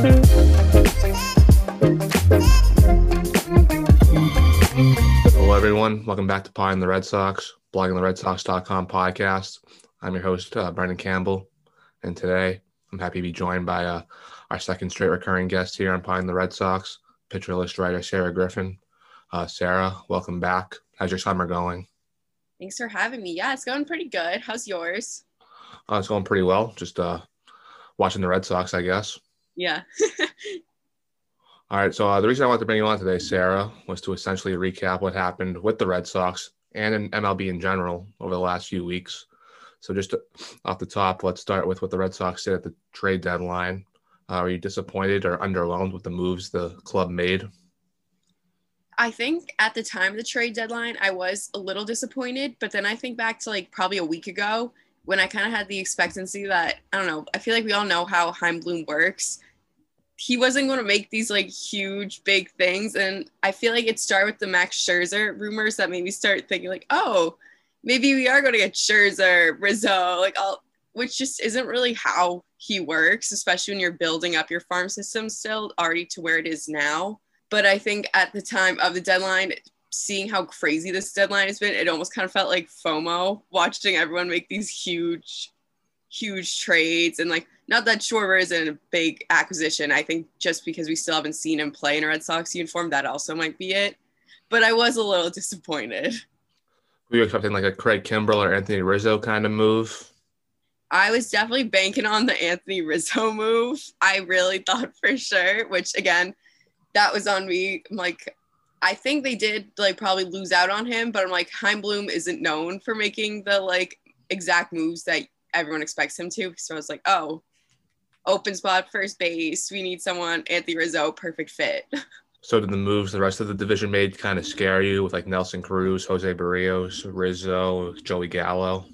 Hello, everyone. Welcome back to Pie and the Red Sox, blogging the Red RedSox.com podcast. I'm your host, uh, Brendan Campbell, and today I'm happy to be joined by uh, our second straight recurring guest here on Pie and the Red Sox, pitcher illustrator Sarah Griffin. Uh, Sarah, welcome back. How's your summer going? Thanks for having me. Yeah, it's going pretty good. How's yours? Uh, it's going pretty well. Just uh, watching the Red Sox, I guess. Yeah. All right. So uh, the reason I wanted to bring you on today, Sarah, was to essentially recap what happened with the Red Sox and in MLB in general over the last few weeks. So just to, off the top, let's start with what the Red Sox did at the trade deadline. Uh, are you disappointed or underwhelmed with the moves the club made? I think at the time of the trade deadline, I was a little disappointed, but then I think back to like probably a week ago when I kind of had the expectancy that I don't know. I feel like we all know how Chaim Bloom works. He wasn't going to make these like huge big things, and I feel like it started with the Max Scherzer rumors that made me start thinking like, oh, maybe we are going to get Scherzer, Rizzo, like all, which just isn't really how he works, especially when you're building up your farm system still already to where it is now. But I think at the time of the deadline, seeing how crazy this deadline has been, it almost kind of felt like FOMO watching everyone make these huge, huge trades. And like, not that Schwarber isn't a big acquisition. I think just because we still haven't seen him play in a Red Sox uniform, that also might be it. But I was a little disappointed. Were you expecting like a Craig Kimbrel or Anthony Rizzo kind of move? I was definitely banking on the Anthony Rizzo move. I really thought for sure, which again, that was on me. I'm like, I think they did like probably lose out on him, but I'm like, Chaim Bloom isn't known for making the like exact moves that everyone expects him to. So I was like, oh, open spot, first base. We need someone, Anthony Rizzo, perfect fit. So did the moves the rest of the division made kind of scare you with like Nelson Cruz, Jose Berrios, Rizzo, Joey Gallo?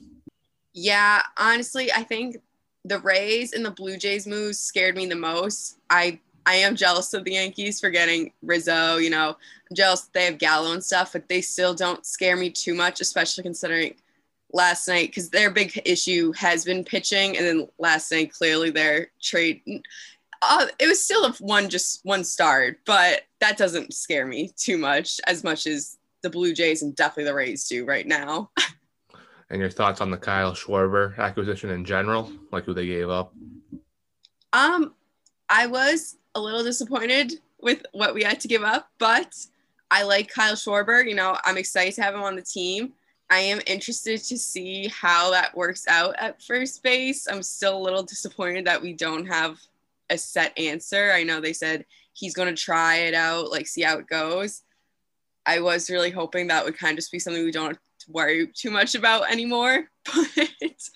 Yeah, honestly, I think the Rays and the Blue Jays moves scared me the most. I I am jealous of the Yankees for getting Rizzo. You know, I'm jealous they have Gallo and stuff, but they still don't scare me too much, especially considering last night because their big issue has been pitching, and then last night clearly their trade. Uh, it was still a one just one start, but that doesn't scare me too much as much as the Blue Jays and definitely the Rays do right now. and your thoughts on the Kyle Schwarber acquisition in general, like who they gave up? Um, I was a little disappointed with what we had to give up, but I like Kyle Schwarber. You know, I'm excited to have him on the team. I am interested to see how that works out at first base. I'm still a little disappointed that we don't have a set answer. I know they said he's going to try it out, like see how it goes. I was really hoping that would kind of just be something we don't have to worry too much about anymore, but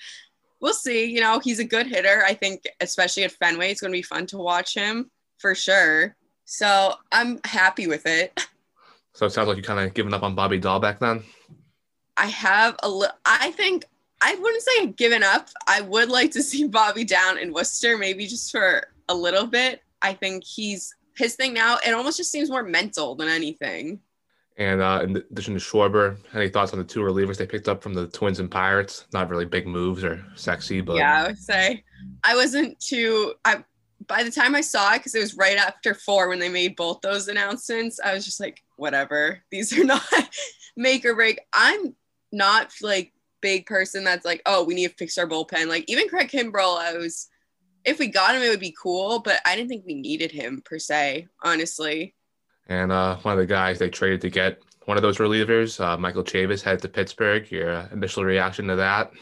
we'll see. You know, he's a good hitter. I think, especially at Fenway, it's going to be fun to watch him for sure. So I'm happy with it. So it sounds like you kind of given up on Bobby Dalbec then. I have a little. I think I wouldn't say I've given up. I would like to see Bobby down in Worcester, maybe just for a little bit. I think he's his thing now. It almost just seems more mental than anything. And uh, in addition to Schwarber, any thoughts on the two relievers they picked up from the Twins and Pirates? Not really big moves or sexy, but yeah, I would say I wasn't too. I by the time I saw it, because it was right after four when they made both those announcements, I was just like, whatever. These are not make or break. I'm not like big person that's like, oh, we need to fix our bullpen. Like even Craig Kimbrel, I was, if we got him, it would be cool, but I didn't think we needed him per se, honestly. And uh, one of the guys they traded to get one of those relievers, uh, Michael Chavis, headed to Pittsburgh. Your initial reaction to that?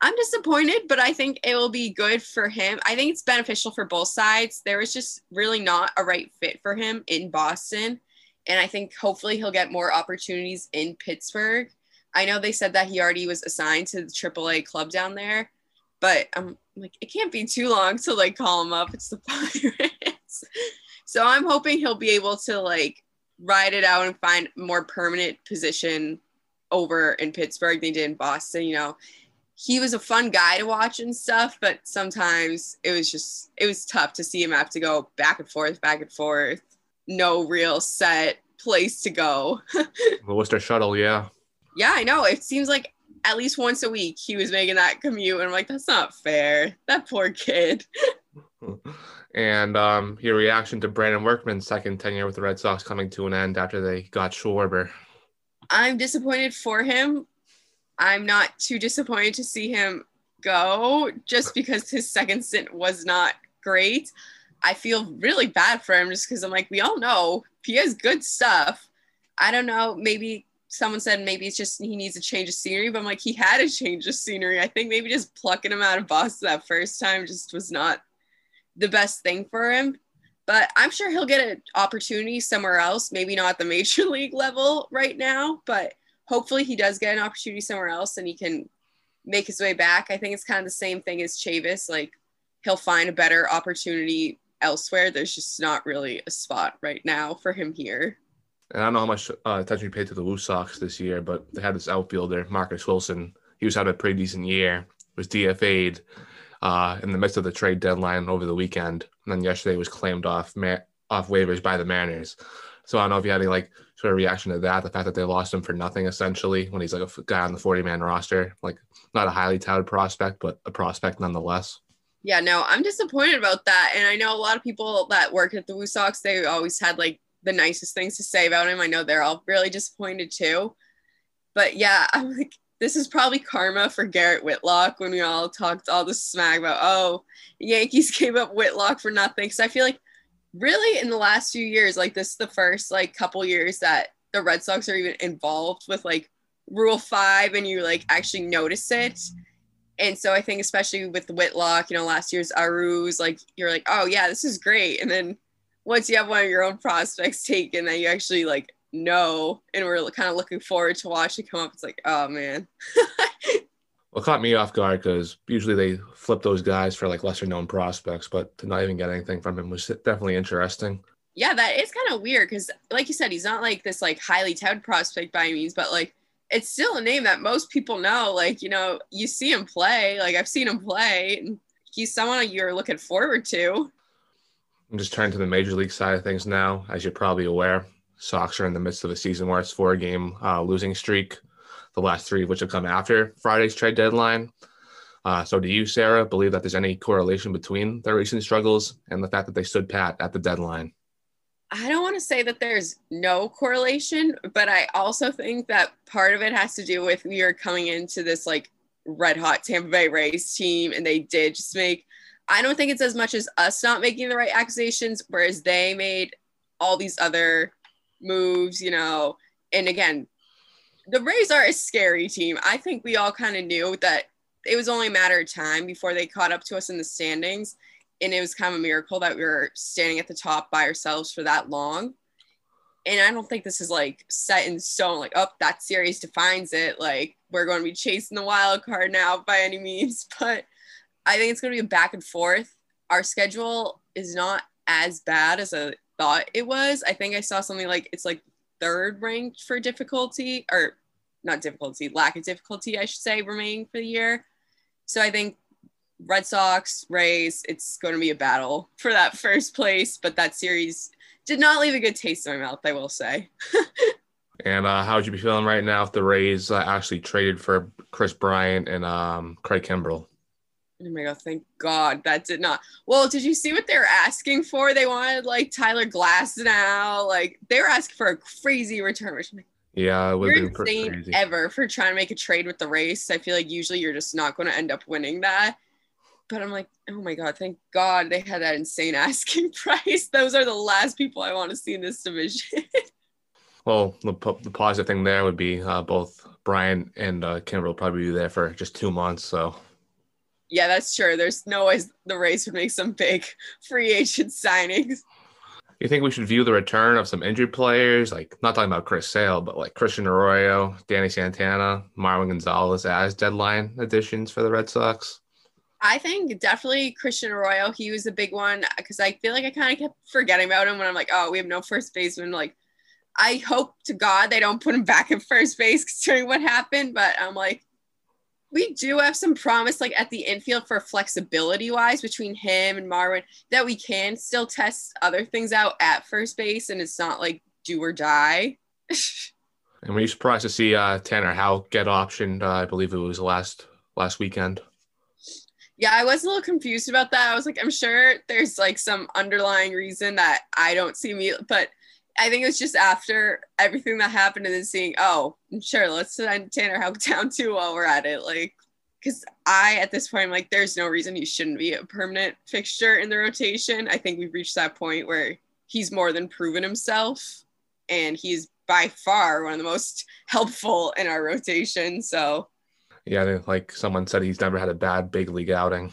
I'm disappointed, but I think it will be good for him. I think it's beneficial for both sides. There was just really not a right fit for him in Boston. And I think hopefully he'll get more opportunities in Pittsburgh. I know they said that he already was assigned to the AAA club down there, but I'm like, it can't be too long to like call him up. It's the Pirates. so I'm hoping he'll be able to like ride it out and find more permanent position over in Pittsburgh than he did in Boston. You know, he was a fun guy to watch and stuff, but sometimes it was just it was tough to see him have to go back and forth, back and forth. No real set place to go. the Worcester shuttle, yeah. Yeah, I know. It seems like at least once a week he was making that commute, and I'm like, that's not fair. That poor kid. And um, your reaction to Brandon Workman's second tenure with the Red Sox coming to an end after they got Schwarber? I'm disappointed for him. I'm not too disappointed to see him go just because his second stint was not great. I feel really bad for him just because I'm like, we all know he has good stuff. I don't know, maybe someone said maybe it's just he needs a change of scenery, but I'm like, he had a change of scenery. I think maybe just plucking him out of Boston that first time just was not the best thing for him. But I'm sure he'll get an opportunity somewhere else, maybe not at the major league level right now, but hopefully he does get an opportunity somewhere else and he can make his way back. I think it's kind of the same thing as Chavis. Like he'll find a better opportunity elsewhere. There's just not really a spot right now for him here. And I don't know how much uh, attention you paid to the Woo Sox this year, but they had this outfielder, Marcus Wilson. He was having a pretty decent year. Was DFA'd uh, in the midst of the trade deadline over the weekend, and then yesterday was claimed off ma- off waivers by the Mariners. So I don't know if you had any like sort of reaction to that, the fact that they lost him for nothing essentially when he's like a guy on the 40 man roster, like not a highly touted prospect, but a prospect nonetheless. Yeah, no, I'm disappointed about that. And I know a lot of people that work at the Woo Sox, they always had like the nicest things to say about him. I know they're all really disappointed too. But yeah, I'm like, this is probably karma for Garrett Whitlock when we all talked all the smack about, oh, Yankees gave up Whitlock for nothing. So I feel like really in the last few years, like this is the first like couple years that the Red Sox are even involved with like Rule Five, and you like actually notice it. And so I think especially with Whitlock, you know, last year's Arauz, like you're like, oh yeah, this is great. And then once you have one of your own prospects taken that you actually like know and we're kind of looking forward to watching come up, it's like, oh man. Well, caught me off guard because usually they flip those guys for like lesser known prospects, but to not even get anything from him was definitely interesting. Yeah, that is kind of weird because, like you said, he's not like this like highly touted prospect by means, but like it's still a name that most people know. Like you know, you see him play. Like I've seen him play. And he's someone you're looking forward to. I'm just turning to the major league side of things now. As you're probably aware, Sox are in the midst of a season where it's four game uh, losing streak the last three of which have come after Friday's trade deadline. Uh, so, do you, Sarah, believe that there's any correlation between their recent struggles and the fact that they stood pat at the deadline? I don't want to say that there's no correlation, but I also think that part of it has to do with we are coming into this like red hot Tampa Bay Rays team, and they did just make. I don't think it's as much as us not making the right accusations, whereas they made all these other moves, you know. And again, the Rays are a scary team. I think we all kind of knew that it was only a matter of time before they caught up to us in the standings. And it was kind of a miracle that we were standing at the top by ourselves for that long. And I don't think this is like set in stone, like, oh, that series defines it. Like, we're going to be chasing the wild card now by any means. But I think it's going to be a back and forth. Our schedule is not as bad as I thought it was. I think I saw something like it's like third ranked for difficulty, or not difficulty, lack of difficulty, I should say, remaining for the year. So I think Red Sox, Rays, it's going to be a battle for that first place. But that series did not leave a good taste in my mouth, I will say. and uh, how would you be feeling right now if the Rays uh, actually traded for Kris Bryant and um, Craig Kimbrel? Oh my god, thank God that did not. Well, did you see what they were asking for? They wanted like Tyler Glasnow. Like they were asking for a crazy return, which I'm like, yeah, it would you're insane crazy. ever for trying to make a trade with the race. I feel like usually you're just not going to end up winning that. But I'm like, oh my god, thank God they had that insane asking price. Those are the last people I want to see in this division. well, the, the positive thing there would be uh, both Bryant and uh, Kimbrel will probably be there for just two months, so yeah, that's true. There's no way the Rays would make some big free agent signings. You think we should view the return of some injured players, like not talking about Chris Sale, but like Christian Arroyo, Danny Santana, Marwin Gonzalez as deadline additions for the Red Sox? I think definitely Christian Arroyo. He was a big one because I feel like I kind of kept forgetting about him when I'm like, oh, we have no first baseman. Like, I hope to God they don't put him back in first base considering what happened. But I'm like, we do have some promise like at the infield for flexibility wise between him and Marwin that we can still test other things out at first base and it's not like do or die. and were you surprised to see uh, Tanner Houck get optioned? Uh, I believe it was last last weekend. Yeah, I was a little confused about that. I was like, I'm sure there's like some underlying reason that I don't see me, but I think it was just after everything that happened and then seeing, oh, sure, let's send Tanner Houck down too while we're at it. Like, because I, at this point, I'm like, there's no reason he shouldn't be a permanent fixture in the rotation. I think we've reached that point where he's more than proven himself and he's by far one of the most helpful in our rotation. So, yeah, like someone said, he's never had a bad big league outing.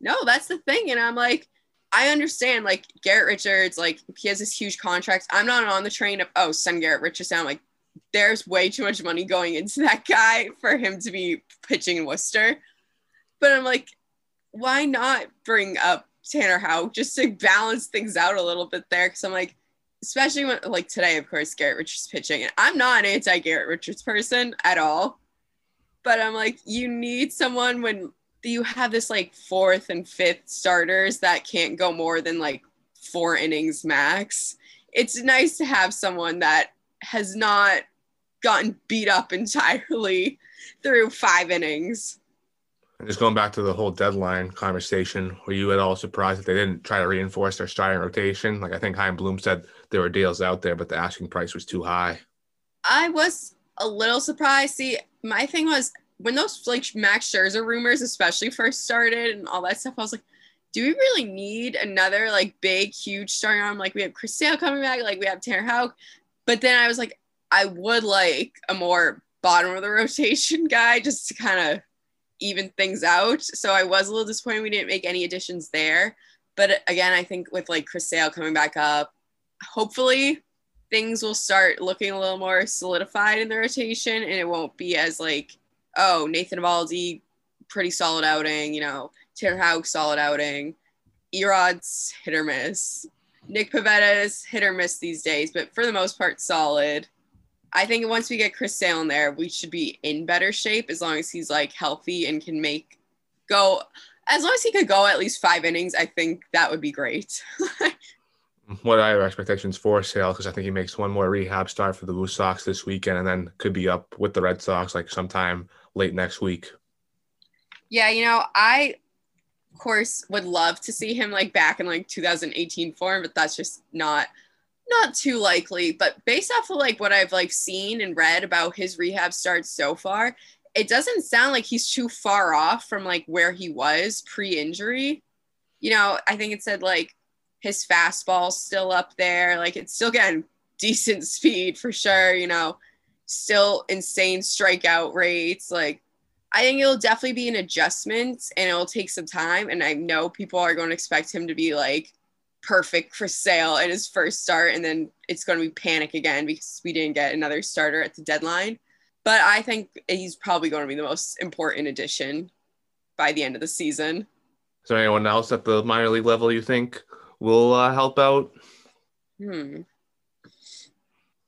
No, that's the thing. And I'm like, I understand, like Garrett Richards, like he has this huge contract. I'm not on the train of, oh, send Garrett Richards down. Like, there's way too much money going into that guy for him to be pitching in Worcester. But I'm like, why not bring up Tanner Houck just to balance things out a little bit there? Because I'm like, especially when like today, of course, Garrett Richards pitching, and I'm not an anti Garrett Richards person at all. But I'm like, you need someone when you have this like fourth and fifth starters that can't go more than like four innings max. It's nice to have someone that has not gotten beat up entirely through five innings. And just going back to the whole deadline conversation, were you at all surprised that they didn't try to reinforce their starting rotation? Like I think Chaim Bloom said there were deals out there, but the asking price was too high. I was a little surprised. See, my thing was when those like Max Scherzer rumors especially first started and all that stuff, I was like, do we really need another like big, huge starting arm? Like we have Chris Sale coming back, like we have Tanner Houck. But then I was like, I would like a more bottom of the rotation guy just to kind of even things out. So I was a little disappointed we didn't make any additions there. But again, I think with like Chris Sale coming back up, hopefully things will start looking a little more solidified in the rotation and it won't be as like, oh, Nathan Eovaldi, pretty solid outing, you know, Tanner Houck, solid outing. E-Rod's hit or miss. Nick Pivetta's hit or miss these days, but for the most part, solid. I think once we get Chris Sale in there, we should be in better shape as long as he's like healthy and can make go. As long as he could go at least five innings, I think that would be great. what are your expectations for Sale? Because I think he makes one more rehab start for the Blue Sox this weekend, and then could be up with the Red Sox like sometime late next week. Yeah, you know, I of course would love to see him like back in like 2018 form, but that's just not not too likely. But based off of like what I've like seen and read about his rehab starts so far, it doesn't sound like he's too far off from like where he was pre-injury. You know, I think it said like his fastball's still up there, like it's still getting decent speed for sure, you know, still insane strikeout rates, like I think it'll definitely be an adjustment and it'll take some time. And I know people are going to expect him to be like perfect for sale at his first start. And then it's going to be panic again because we didn't get another starter at the deadline. But I think he's probably going to be the most important addition by the end of the season. Is there anyone else at the minor league level you think will uh, help out? Hmm.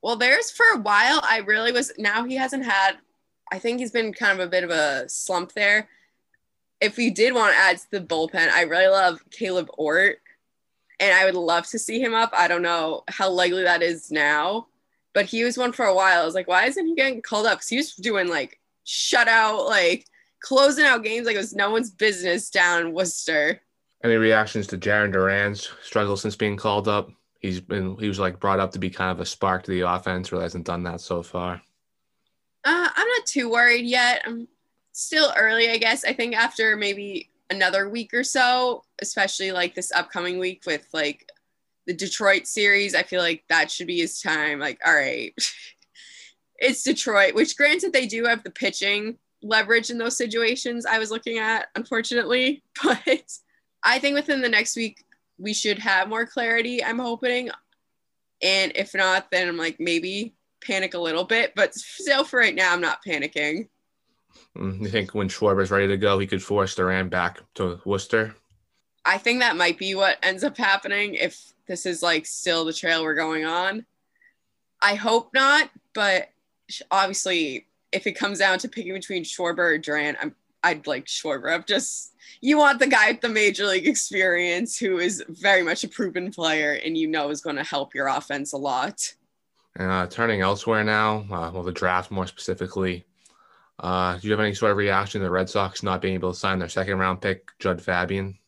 Well, there's for a while. I really was. Now he hasn't had I think he's been kind of a bit of a slump there. If we did want to add to the bullpen, I really love Kaleb Ort, and I would love to see him up. I don't know how likely that is now, but he was one for a while. I was like, why isn't he getting called up? Because he was doing like shutout, like closing out games like it was no one's business down in Worcester. Any reactions to Jarren Duran's struggle since being called up? He's been he was like brought up to be kind of a spark to the offense, really hasn't done that so far. Uh, I'm not too worried yet. I'm still early, I guess. I think after maybe another week or so, especially like this upcoming week with like the Detroit series, I feel like that should be his time. Like, all right, it's Detroit, which granted they do have the pitching leverage in those situations I was looking at, unfortunately. But I think within the next week, we should have more clarity, I'm hoping. And if not, then I'm like, maybe panic a little bit, but still for right now, I'm not panicking. Mm, you think when Schwarber's ready to go, he could force Duran back to Worcester? I think that might be what ends up happening if this is like still the trail we're going on. I hope not, but obviously, if it comes down to picking between Schwarber or Duran, I'm I'd like Schwarber. I'm just you want the guy with the major league experience who is very much a proven player and you know is going to help your offense a lot. Uh, turning elsewhere now, uh, well, the draft more specifically. Uh, do you have any sort of reaction to the Red Sox not being able to sign their second round pick, Jud Fabian?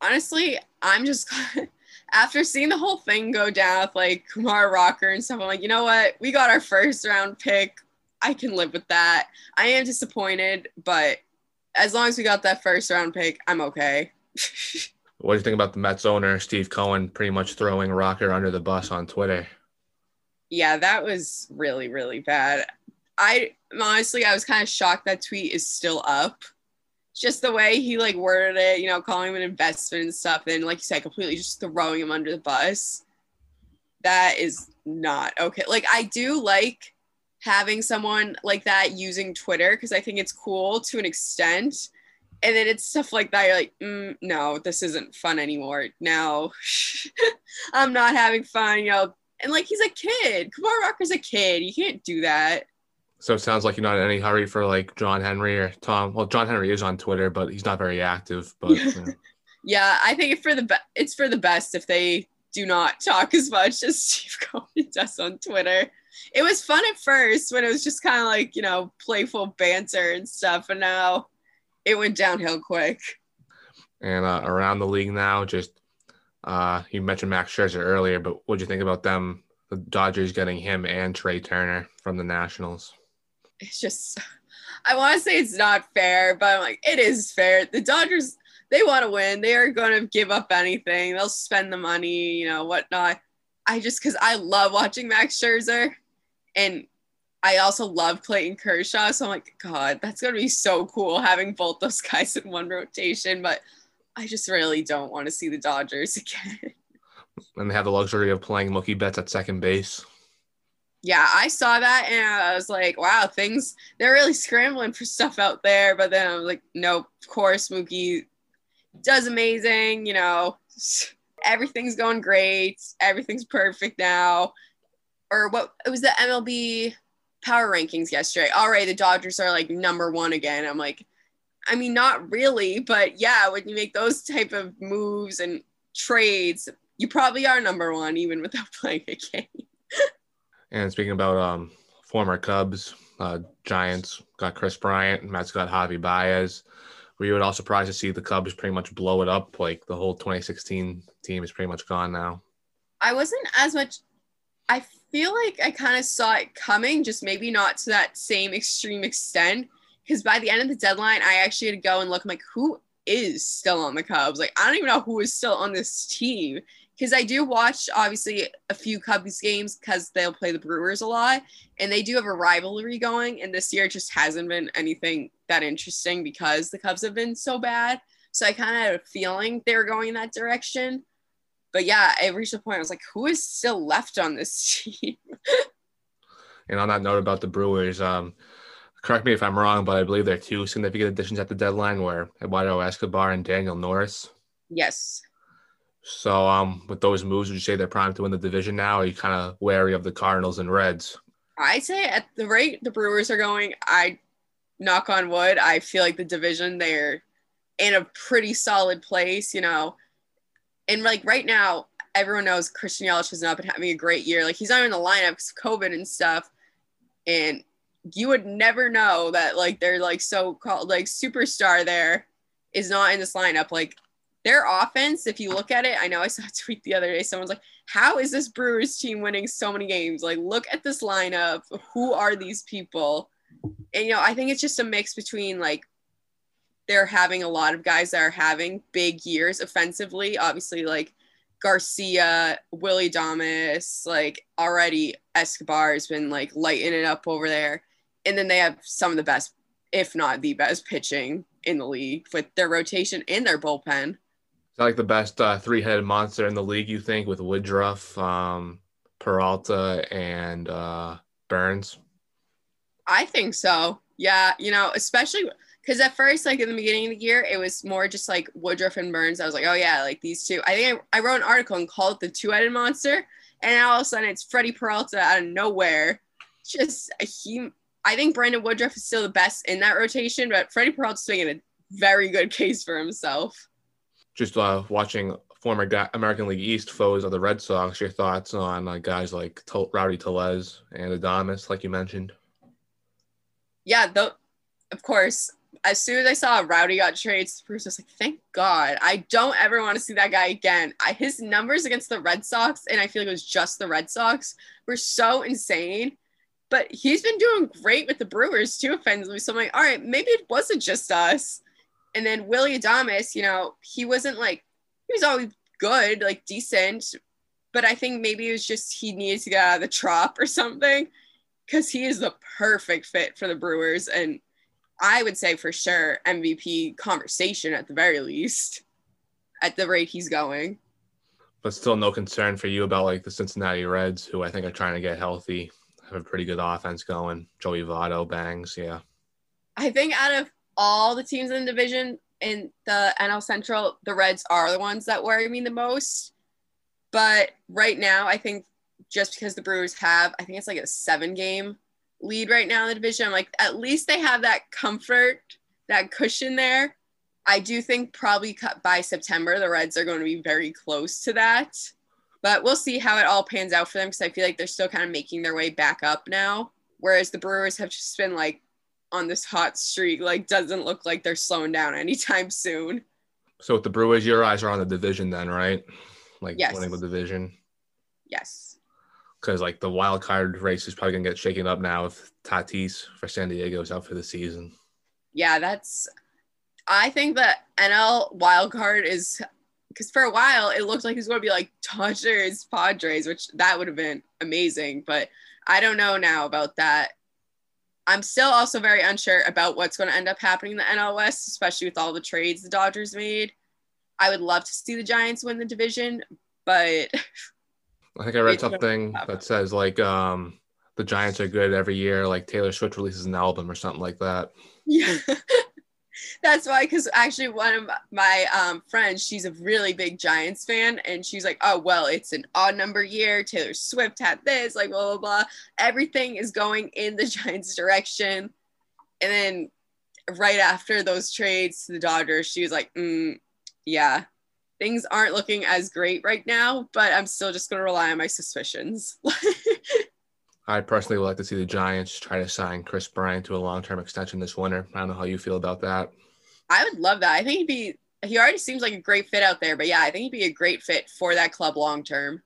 Honestly, I'm just after seeing the whole thing go down with like Kumar Rocker and stuff. I'm like, you know what? We got our first round pick. I can live with that. I am disappointed, but as long as we got that first round pick, I'm okay. what do you think about the Mets owner Steve Cohen pretty much throwing Rocker under the bus on Twitter? Yeah, that was really really bad. I honestly I was kind of shocked that tweet is still up. Just the way he like worded it, you know, calling him an investment and stuff, and like you said, completely just throwing him under the bus. That is not okay. Like I do like having someone like that using Twitter because I think it's cool to an extent. And then it's stuff like that. You're like, mm, no, this isn't fun anymore. Now I'm not having fun, you know. And like he's a kid. Kumar Rocker's a kid. You can't do that. So it sounds like you're not in any hurry for like John Henry or Tom. Well, John Henry is on Twitter, but he's not very active. But you know. yeah, I think for the be- it's for the best if they do not talk as much as Steve Cohen does on Twitter. It was fun at first when it was just kind of like you know playful banter and stuff, and now it went downhill quick. And uh, around the league now, just uh, you mentioned Max Scherzer earlier, but what do you think about them? The Dodgers getting him and Trea Turner from the Nationals it's just I want to say it's not fair, but I'm like it is fair. The Dodgers they want to win. They are going to give up anything. They'll spend the money, you know, whatnot. I just because I love watching Max Scherzer, and I also love Clayton Kershaw. So I'm like, God, that's gonna be so cool having both those guys in one rotation. But I just really don't want to see the Dodgers again. And they have the luxury of playing Mookie Betts at second base yeah, I saw that and I was like, wow, things they're really scrambling for stuff out there. But then I was like, nope, of course, Mookie does amazing, you know, everything's going great, everything's perfect now. Or what it was the MLB power rankings yesterday. All right, the Dodgers are like number one again. I'm like, I mean, not really, but yeah, when you make those type of moves and trades, you probably are number one even without playing a game. And speaking about um, former Cubs, uh, Giants got Kris Bryant, Mets got Javi Baez. Were you at all surprised to see the Cubs pretty much blow it up? Like the whole 2016 team is pretty much gone now. I wasn't as much. I feel like I kind of saw it coming, just maybe not to that same extreme extent. Because by the end of the deadline, I actually had to go and look. I'm like, who is still on the Cubs? Like, I don't even know who is still on this team because I do watch obviously a few Cubs games because they'll play the Brewers a lot, and they do have a rivalry going. And this year just hasn't been anything that interesting because the Cubs have been so bad. So I kind of had a feeling they were going in that direction. But yeah, it reached a point I was like, who is still left on this team? and on that note about the Brewers, um, correct me if I'm wrong, but I believe there are two significant additions at the deadline where Eduardo Escobar and Daniel Norris. Yes. So, um, with those moves, would you say they're primed to win the division now? Or are you kind of wary of the Cardinals and Reds? I'd say at the rate the Brewers are going, I knock on wood, I feel like the division they're in a pretty solid place, you know. And like right now, everyone knows Christian Yelich has not been having a great year. Like he's not in the lineup because COVID and stuff. And you would never know that like they're like so called like superstar there is not in this lineup. Like their offense, if you look at it, I know I saw a tweet the other day. Someone's like, How is this Brewers team winning so many games? Like, look at this lineup. Who are these people? And, you know, I think it's just a mix between like they're having a lot of guys that are having big years offensively. Obviously, like Garcia, Willie Adames, like already Escobar has been like lighting it up over there. And then they have some of the best, if not the best, pitching in the league with their rotation and their bullpen It's like the best uh, three-headed monster in the league, you think, with Woodruff, um, Peralta, and uh, Burnes? I think so. Yeah, you know, especially because at first, like in the beginning of the year, it was more just like Woodruff and Burnes. I was like, oh yeah, like these two. I think I, I wrote an article and called it the two-headed monster, and now all of a sudden it's Freddie Peralta out of nowhere. Just he, I think Brandon Woodruff is still the best in that rotation, but Freddie Peralta's making a very good case for himself just uh, watching former American League East foes of the Red Sox, your thoughts on uh, guys like Rowdy Tellez and Adames, like you mentioned? yeah, though, of course, as soon as I saw Rowdy got traded, Bruce was like, thank God. I don't ever want to see that guy again. I, his numbers against the Red Sox, and I feel like it was just the Red Sox, were so insane. But he's been doing great with the Brewers too, offensively. So I'm like, all right, maybe it wasn't just us. And then Willie Adames, you know, he wasn't like, he was always good, like decent. But I think maybe it was just he needed to get out of the trop or something because he is the perfect fit for the Brewers. And I would say for sure MVP conversation at the very least, at the rate he's going. But still, no concern for you about like the Cincinnati Reds, who I think are trying to get healthy, have a pretty good offense going. Joey Votto bangs, yeah. I think out of all the teams in the division in the NL Central, the Reds are the ones that worry me the most. But right now, I think just because the Brewers have, I think it's like a seven game lead right now in the division. I'm like, at least they have that comfort, that cushion there. I do think probably by September, the Reds are going to be very close to that. But we'll see how it all pans out for them because I feel like they're still kind of making their way back up now. Whereas the Brewers have just been like on this hot streak, like doesn't look like they're slowing down anytime soon. So with the Brewers, your eyes are on the division then, right? Like yes. winning the division. Yes because like the wild card race is probably gonna get shaken up now if Tatis for San Diego is out for the season. Yeah, that's. I think the NL wild card is because for a while it looked like he's going to be like Dodgers, Padres, which that would have been amazing. But I don't know now about that. I'm still also very unsure about what's going to end up happening in the NL West, especially with all the trades the Dodgers made. I would love to see the Giants win the division, but I think I read something that says like um the Giants are good every year, like Taylor Swift releases an album or something like that. Yeah. That's why, because actually, one of my um, friends, she's a really big Giants fan, and she's like, "Oh, well, it's an odd number year. Taylor Swift had this, like blah blah blah. Everything is going in the Giants' direction." And then, right after those trades to the Dodgers, she was like, mm, "Yeah, things aren't looking as great right now, but I'm still just going to rely on my suspicions. I personally would like to see the Giants try to sign Kris Bryant to a long term extension this winter. I don't know how you feel about that. I would love that. I think he'd be, he already seems like a great fit out there, but yeah, I think he'd be a great fit for that club long term.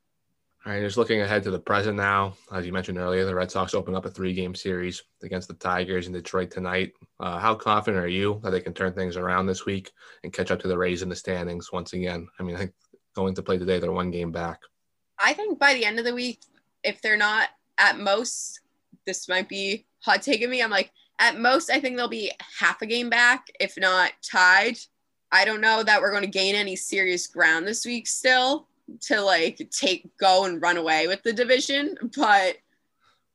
All right, just looking ahead to the present now, as you mentioned earlier, the Red Sox open up a three-game series against the Tigers in Detroit tonight. Uh, how confident are you that they can turn things around this week and catch up to the Rays in the standings once again? I mean, I think going to play today, they're one game back. I think by the end of the week, if they're not at most, this might be hot taking me. I'm like, at most, I think they'll be half a game back, if not tied. I don't know that we're going to gain any serious ground this week still to like take go and run away with the division, but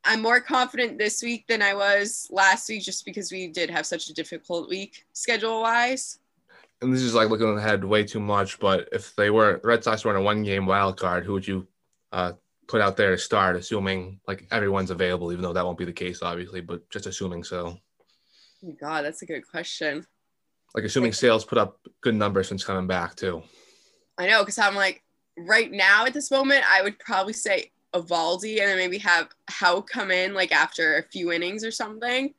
I'm more confident this week than I was last week just because we did have such a difficult week schedule wise. And this is like looking ahead way too much, but if they were Red Sox were in a one game wild card, who would you uh, put out there to start, assuming like everyone's available, even though that won't be the case, obviously, but just assuming so. Oh God, that's a good question. Like assuming Sale's put up good numbers since coming back too. I know, because I'm like, right now at this moment, I would probably say Eovaldi and then maybe have Houck come in like after a few innings or something.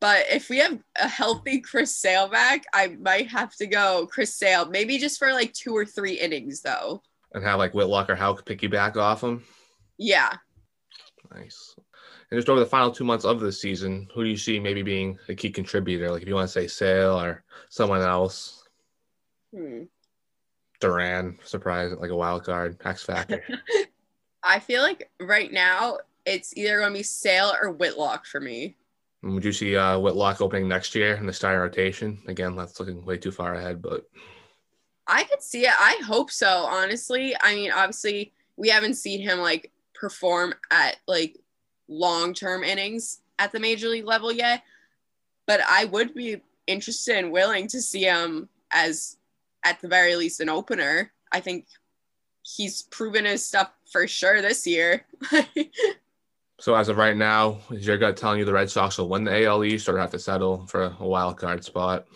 But if we have a healthy Chris Sale back, I might have to go Chris Sale, maybe just for like two or three innings though. And have like Whitlock or Houck pick you back off him? Yeah. Nice. And just over the final two months of the season, who do you see maybe being a key contributor? Like if you want to say Sale or someone else? Hmm. Duran, surprise, like a wild card, X factor. I feel like right now it's either going to be Sale or Whitlock for me. Would you see uh, Whitlock opening next year in the starting rotation? Again, that's looking way too far ahead, but I could see it. I hope so, honestly. I mean, obviously, we haven't seen him like perform at like long term innings at the major league level yet, but I would be interested and willing to see him as at the very least an opener. I think he's proven his stuff for sure this year. so as of right now, is your gut telling you the Red Sox will win the AL East or have to settle for a wild card spot?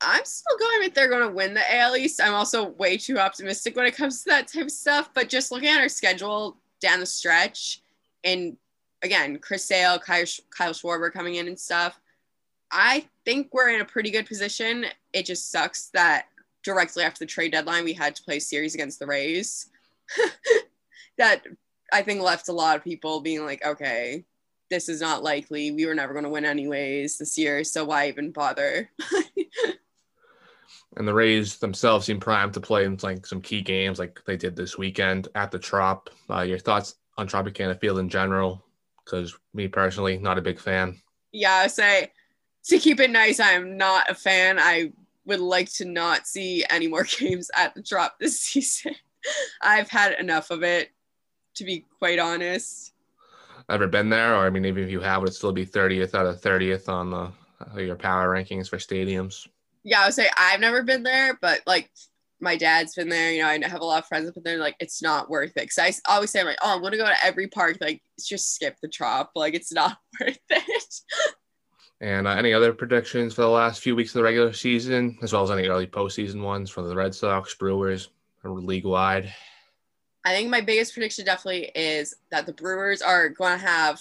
I'm still going with they're going to win the AL East. I'm also way too optimistic when it comes to that type of stuff. But just looking at our schedule down the stretch and again, Chris Sale, Kyle, Kyle Schwarber coming in and stuff. I think we're in a pretty good position. It just sucks that directly after the trade deadline, we had to play a series against the Rays. that I think left a lot of people being like, okay, this is not likely. We were never going to win anyways this year, so why even bother? and the Rays themselves seem primed to play in like some key games, like they did this weekend at the Trop. Uh, your thoughts on Tropicana Field in general? Because me personally, not a big fan. Yeah, I say to keep it nice, I'm not a fan. I would like to not see any more games at the Trop this season. I've had enough of it, to be quite honest. Ever been there, or I mean, even if you have, would it still be 30th out of 30th on the uh, your power rankings for stadiums? Yeah, I would say I've never been there, but like my dad's been there. You know, I have a lot of friends up there. Like, it's not worth it. Cause I always say, I'm like, oh, I'm gonna go to every park. Like, just skip the Trop. Like, it's not worth it. And uh, any other predictions for the last few weeks of the regular season, as well as any early postseason ones for the Red Sox, Brewers, league wide? I think my biggest prediction definitely is that the Brewers are going to have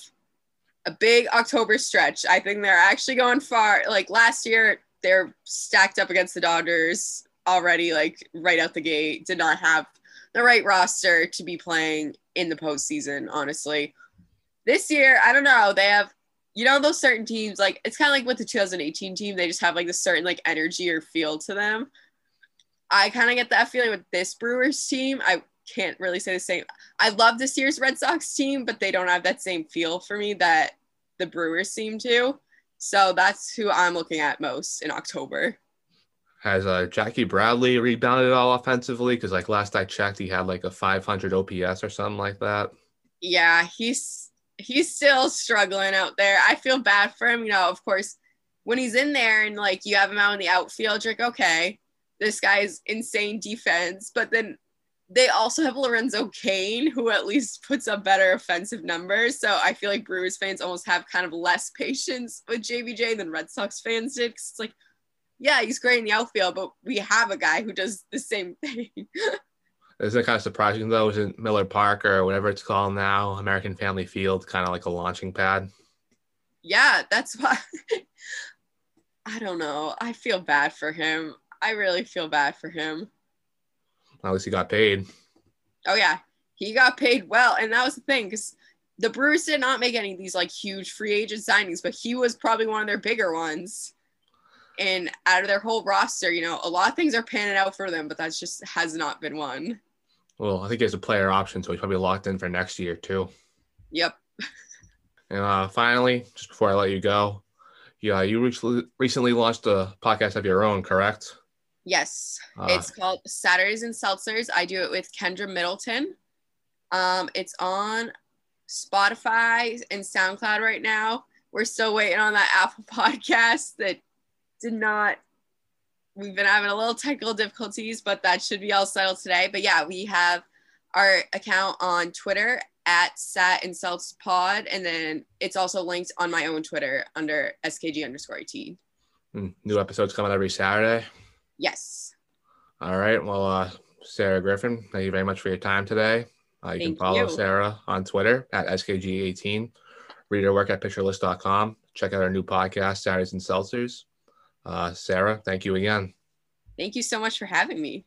a big October stretch. I think they're actually going far. Like last year, they're stacked up against the Dodgers already, like right out the gate. Did not have the right roster to be playing in the postseason, honestly. This year, I don't know. They have you know those certain teams like it's kind of like with the 2018 team they just have like this certain like energy or feel to them. I kind of get that feeling with this brewers team. I can't really say the same. I love this year's red sox team but they don't have that same feel for me that the brewers seem to. So that's who i'm looking at most in october. Has uh, Jackie Bradley rebounded all offensively? Because like last I checked, he had like a 500 OPS or something like that. Yeah, he's he's still struggling out there. I feel bad for him. You know, of course, when he's in there and like you have him out in the outfield, you're like, okay, this guy's insane defense. But then they also have Lorenzo Cain, who at least puts up better offensive numbers. So I feel like Brewers fans almost have kind of less patience with JBJ than Red Sox fans did. Cause it's like, yeah, he's great in the outfield, but we have a guy who does the same thing. Isn't it kind of surprising though? Isn't Miller Park or whatever it's called now, American Family Field, kind of like a launching pad? Yeah, that's why. I don't know. I feel bad for him. I really feel bad for him. At least he got paid. Oh yeah, he got paid well, and that was the thing because the Brewers did not make any of these like huge free agent signings, but he was probably one of their bigger ones. And out of their whole roster, you know, a lot of things are panning out for them, but that's just has not been one. Well, I think he has a player option, so he's probably locked in for next year too. Yep. and uh, finally, just before I let you go, yeah, you recently launched a podcast of your own, correct? Yes, uh, it's called Saturdays and Seltzers. I do it with Kendra Middleton. Um, it's on Spotify and SoundCloud right now. We're still waiting on that Apple podcast that did not we've been having a little technical difficulties, but that should be all settled today. But yeah, we have our account on Twitter at Sat and Celts Pod, and then it's also linked on my own Twitter under SKG underscore IT. Hmm, new episodes coming every Saturday. Yes. All right. Well, uh, Sarah Griffin, thank you very much for your time today. Uh, you thank can follow you. Sarah on Twitter at SKG18. Read her work at pitcherlist.com. Check out our new podcast, Saturdays and Seltzers. Uh, Sarah, thank you again. Thank you so much for having me.